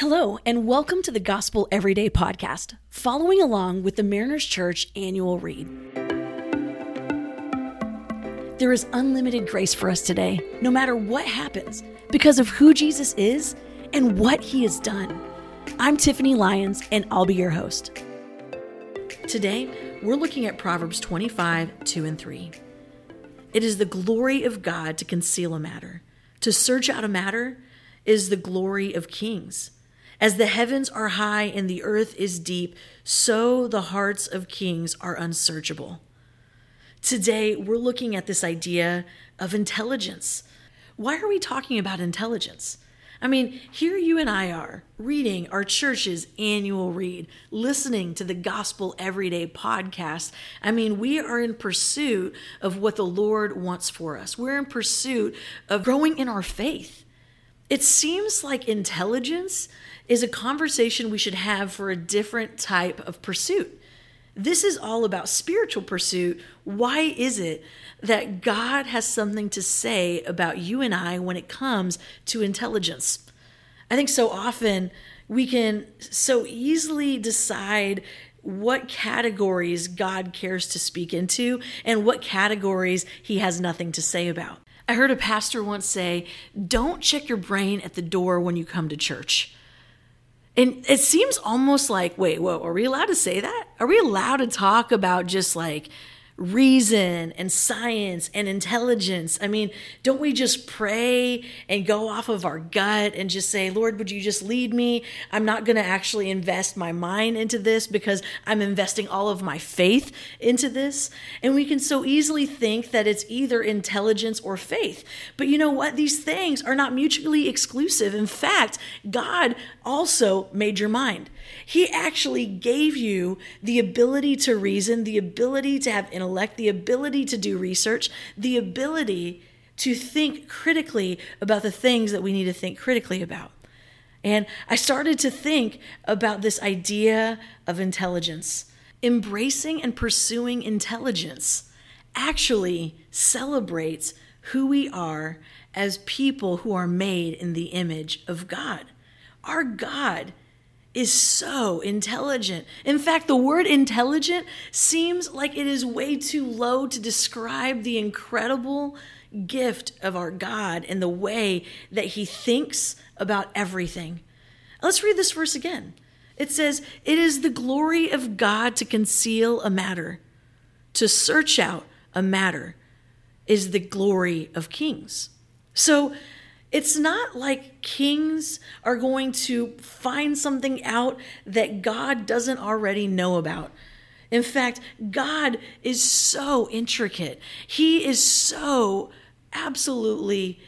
Hello, and welcome to the Gospel Everyday podcast, following along with the Mariners Church annual read. There is unlimited grace for us today, no matter what happens, because of who Jesus is and what he has done. I'm Tiffany Lyons, and I'll be your host. Today, we're looking at Proverbs 25, 2 and 3. It is the glory of God to conceal a matter, to search out a matter is the glory of kings. As the heavens are high and the earth is deep, so the hearts of kings are unsearchable. Today, we're looking at this idea of intelligence. Why are we talking about intelligence? I mean, here you and I are reading our church's annual read, listening to the Gospel Everyday podcast. I mean, we are in pursuit of what the Lord wants for us. We're in pursuit of growing in our faith. It seems like intelligence is a conversation we should have for a different type of pursuit. This is all about spiritual pursuit. Why is it that God has something to say about you and I when it comes to intelligence? I think so often we can so easily decide what categories God cares to speak into and what categories he has nothing to say about. I heard a pastor once say, Don't check your brain at the door when you come to church. And it seems almost like, wait, whoa, are we allowed to say that? Are we allowed to talk about just like reason and science and intelligence. I mean, don't we just pray and go off of our gut and just say, Lord, would you just lead me? I'm not going to actually invest my mind into this because I'm investing all of my faith into this. And we can so easily think that it's either intelligence or faith. But you know what? These things are not mutually exclusive. In fact, God also made your mind. He actually gave you the ability to reason, the ability to have intellect, the ability to do research, the ability to think critically about the things that we need to think critically about. And I started to think about this idea of intelligence. Embracing and pursuing intelligence actually celebrates who we are as people who are made in the image of God. Our God is so intelligent. In fact, the word intelligent seems like it is way too low to describe the incredible gift of our God and the way that he thinks about everything. Let's read this verse again. It says, It is the glory of God to conceal a matter, to search out a matter is the glory of kings. So, it's not like kings are going to find something out that God doesn't already know about. In fact, God is so intricate. He is so absolutely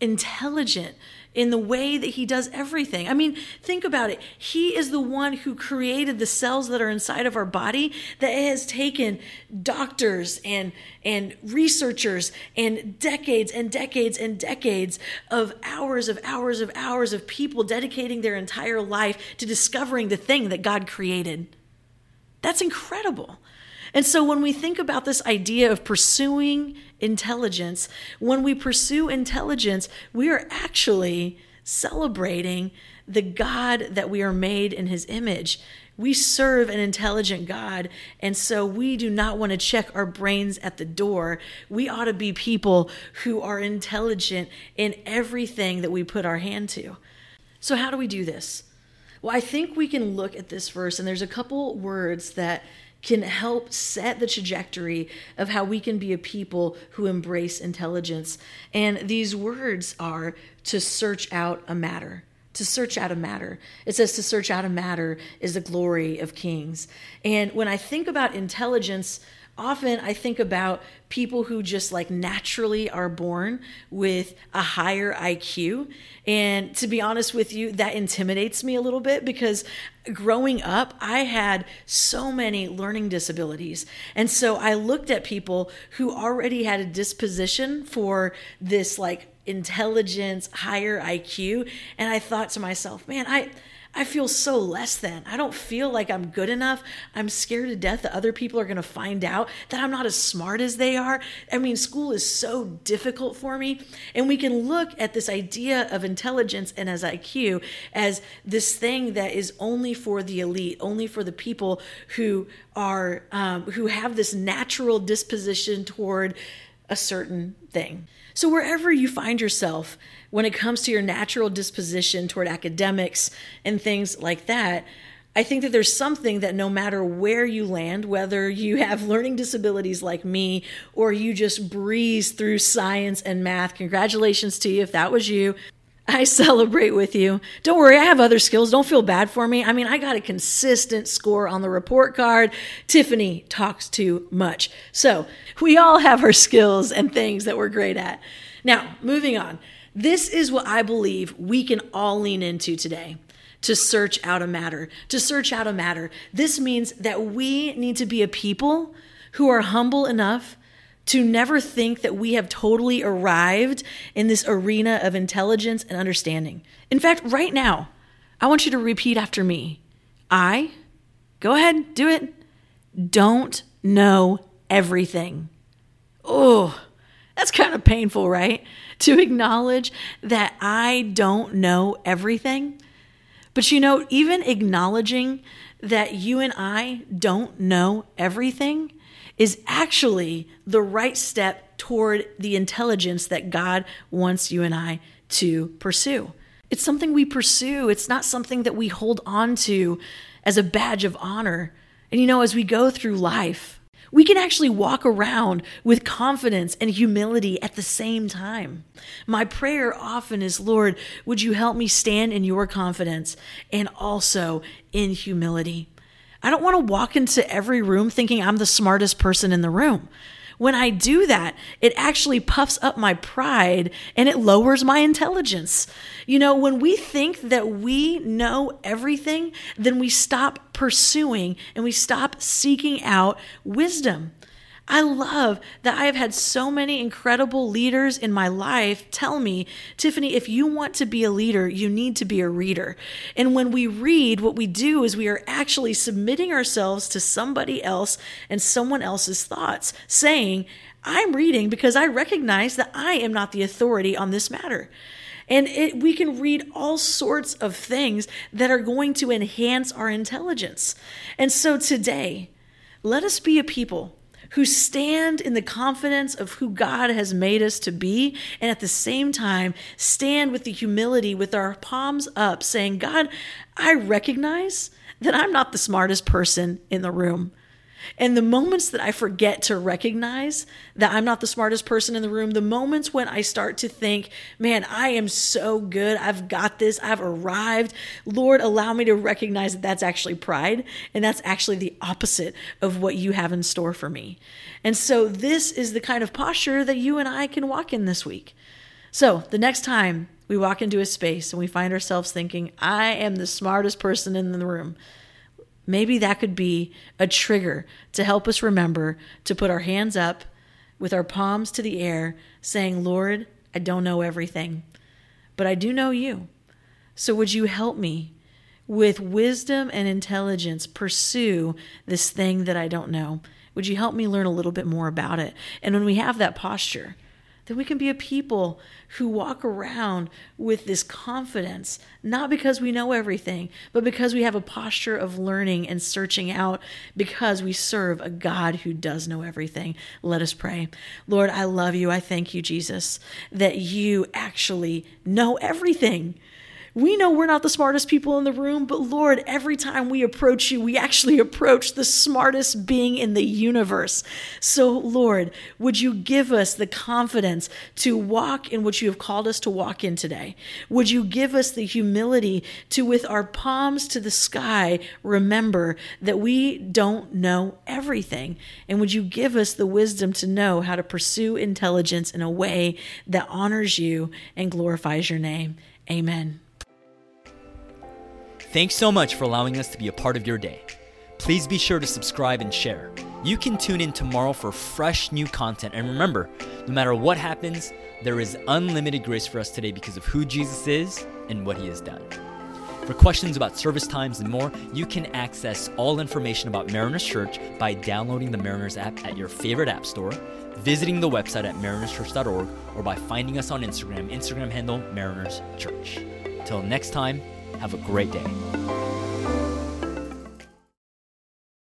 intelligent in the way that he does everything. I mean, think about it. He is the one who created the cells that are inside of our body that has taken doctors and and researchers and decades and decades and decades of hours of hours of hours of people dedicating their entire life to discovering the thing that God created. That's incredible. And so when we think about this idea of pursuing intelligence, when we pursue intelligence, we are actually celebrating the God that we are made in his image. We serve an intelligent God, and so we do not want to check our brains at the door. We ought to be people who are intelligent in everything that we put our hand to. So, how do we do this? Well, I think we can look at this verse, and there's a couple words that can help set the trajectory of how we can be a people who embrace intelligence. And these words are to search out a matter. To search out a matter. It says to search out a matter is the glory of kings. And when I think about intelligence, often I think about people who just like naturally are born with a higher IQ. And to be honest with you, that intimidates me a little bit because growing up, I had so many learning disabilities. And so I looked at people who already had a disposition for this like intelligence, higher IQ. And I thought to myself, man, I I feel so less than. I don't feel like I'm good enough. I'm scared to death that other people are going to find out that I'm not as smart as they are. I mean, school is so difficult for me. And we can look at this idea of intelligence and as IQ as this thing that is only for the elite, only for the people who are, um, who have this natural disposition toward a certain thing. So, wherever you find yourself when it comes to your natural disposition toward academics and things like that, I think that there's something that no matter where you land, whether you have learning disabilities like me or you just breeze through science and math, congratulations to you if that was you. I celebrate with you. Don't worry, I have other skills. Don't feel bad for me. I mean, I got a consistent score on the report card. Tiffany talks too much. So, we all have our skills and things that we're great at. Now, moving on. This is what I believe we can all lean into today to search out a matter. To search out a matter. This means that we need to be a people who are humble enough to never think that we have totally arrived in this arena of intelligence and understanding. In fact, right now, I want you to repeat after me. I, go ahead, do it, don't know everything. Oh, that's kind of painful, right? To acknowledge that I don't know everything. But you know, even acknowledging that you and I don't know everything is actually the right step toward the intelligence that God wants you and I to pursue. It's something we pursue, it's not something that we hold on to as a badge of honor. And you know, as we go through life, we can actually walk around with confidence and humility at the same time. My prayer often is, Lord, would you help me stand in your confidence and also in humility? I don't want to walk into every room thinking I'm the smartest person in the room. When I do that, it actually puffs up my pride and it lowers my intelligence. You know, when we think that we know everything, then we stop pursuing and we stop seeking out wisdom. I love that I have had so many incredible leaders in my life tell me, Tiffany, if you want to be a leader, you need to be a reader. And when we read, what we do is we are actually submitting ourselves to somebody else and someone else's thoughts, saying, I'm reading because I recognize that I am not the authority on this matter. And it, we can read all sorts of things that are going to enhance our intelligence. And so today, let us be a people who stand in the confidence of who God has made us to be, and at the same time stand with the humility with our palms up, saying, God, I recognize that I'm not the smartest person in the room. And the moments that I forget to recognize that I'm not the smartest person in the room, the moments when I start to think, man, I am so good. I've got this. I've arrived. Lord, allow me to recognize that that's actually pride. And that's actually the opposite of what you have in store for me. And so this is the kind of posture that you and I can walk in this week. So the next time we walk into a space and we find ourselves thinking, I am the smartest person in the room Maybe that could be a trigger to help us remember to put our hands up with our palms to the air, saying, Lord, I don't know everything, but I do know you. So would you help me with wisdom and intelligence pursue this thing that I don't know? Would you help me learn a little bit more about it? And when we have that posture, then we can be a people who walk around with this confidence, not because we know everything, but because we have a posture of learning and searching out because we serve a God who does know everything. Let us pray. Lord, I love you. I thank you, Jesus, that you actually know everything. We know we're not the smartest people in the room, but Lord, every time we approach you, we actually approach the smartest being in the universe. So, Lord, would you give us the confidence to walk in what you have called us to walk in today? Would you give us the humility to, with our palms to the sky, remember that we don't know everything? And would you give us the wisdom to know how to pursue intelligence in a way that honors you and glorifies your name? Amen. Thanks so much for allowing us to be a part of your day. Please be sure to subscribe and share. You can tune in tomorrow for fresh new content. And remember, no matter what happens, there is unlimited grace for us today because of who Jesus is and what he has done. For questions about service times and more, you can access all information about Mariners Church by downloading the Mariners app at your favorite app store, visiting the website at marinerschurch.org, or by finding us on Instagram, Instagram handle Mariners Church. Till next time, have a great day.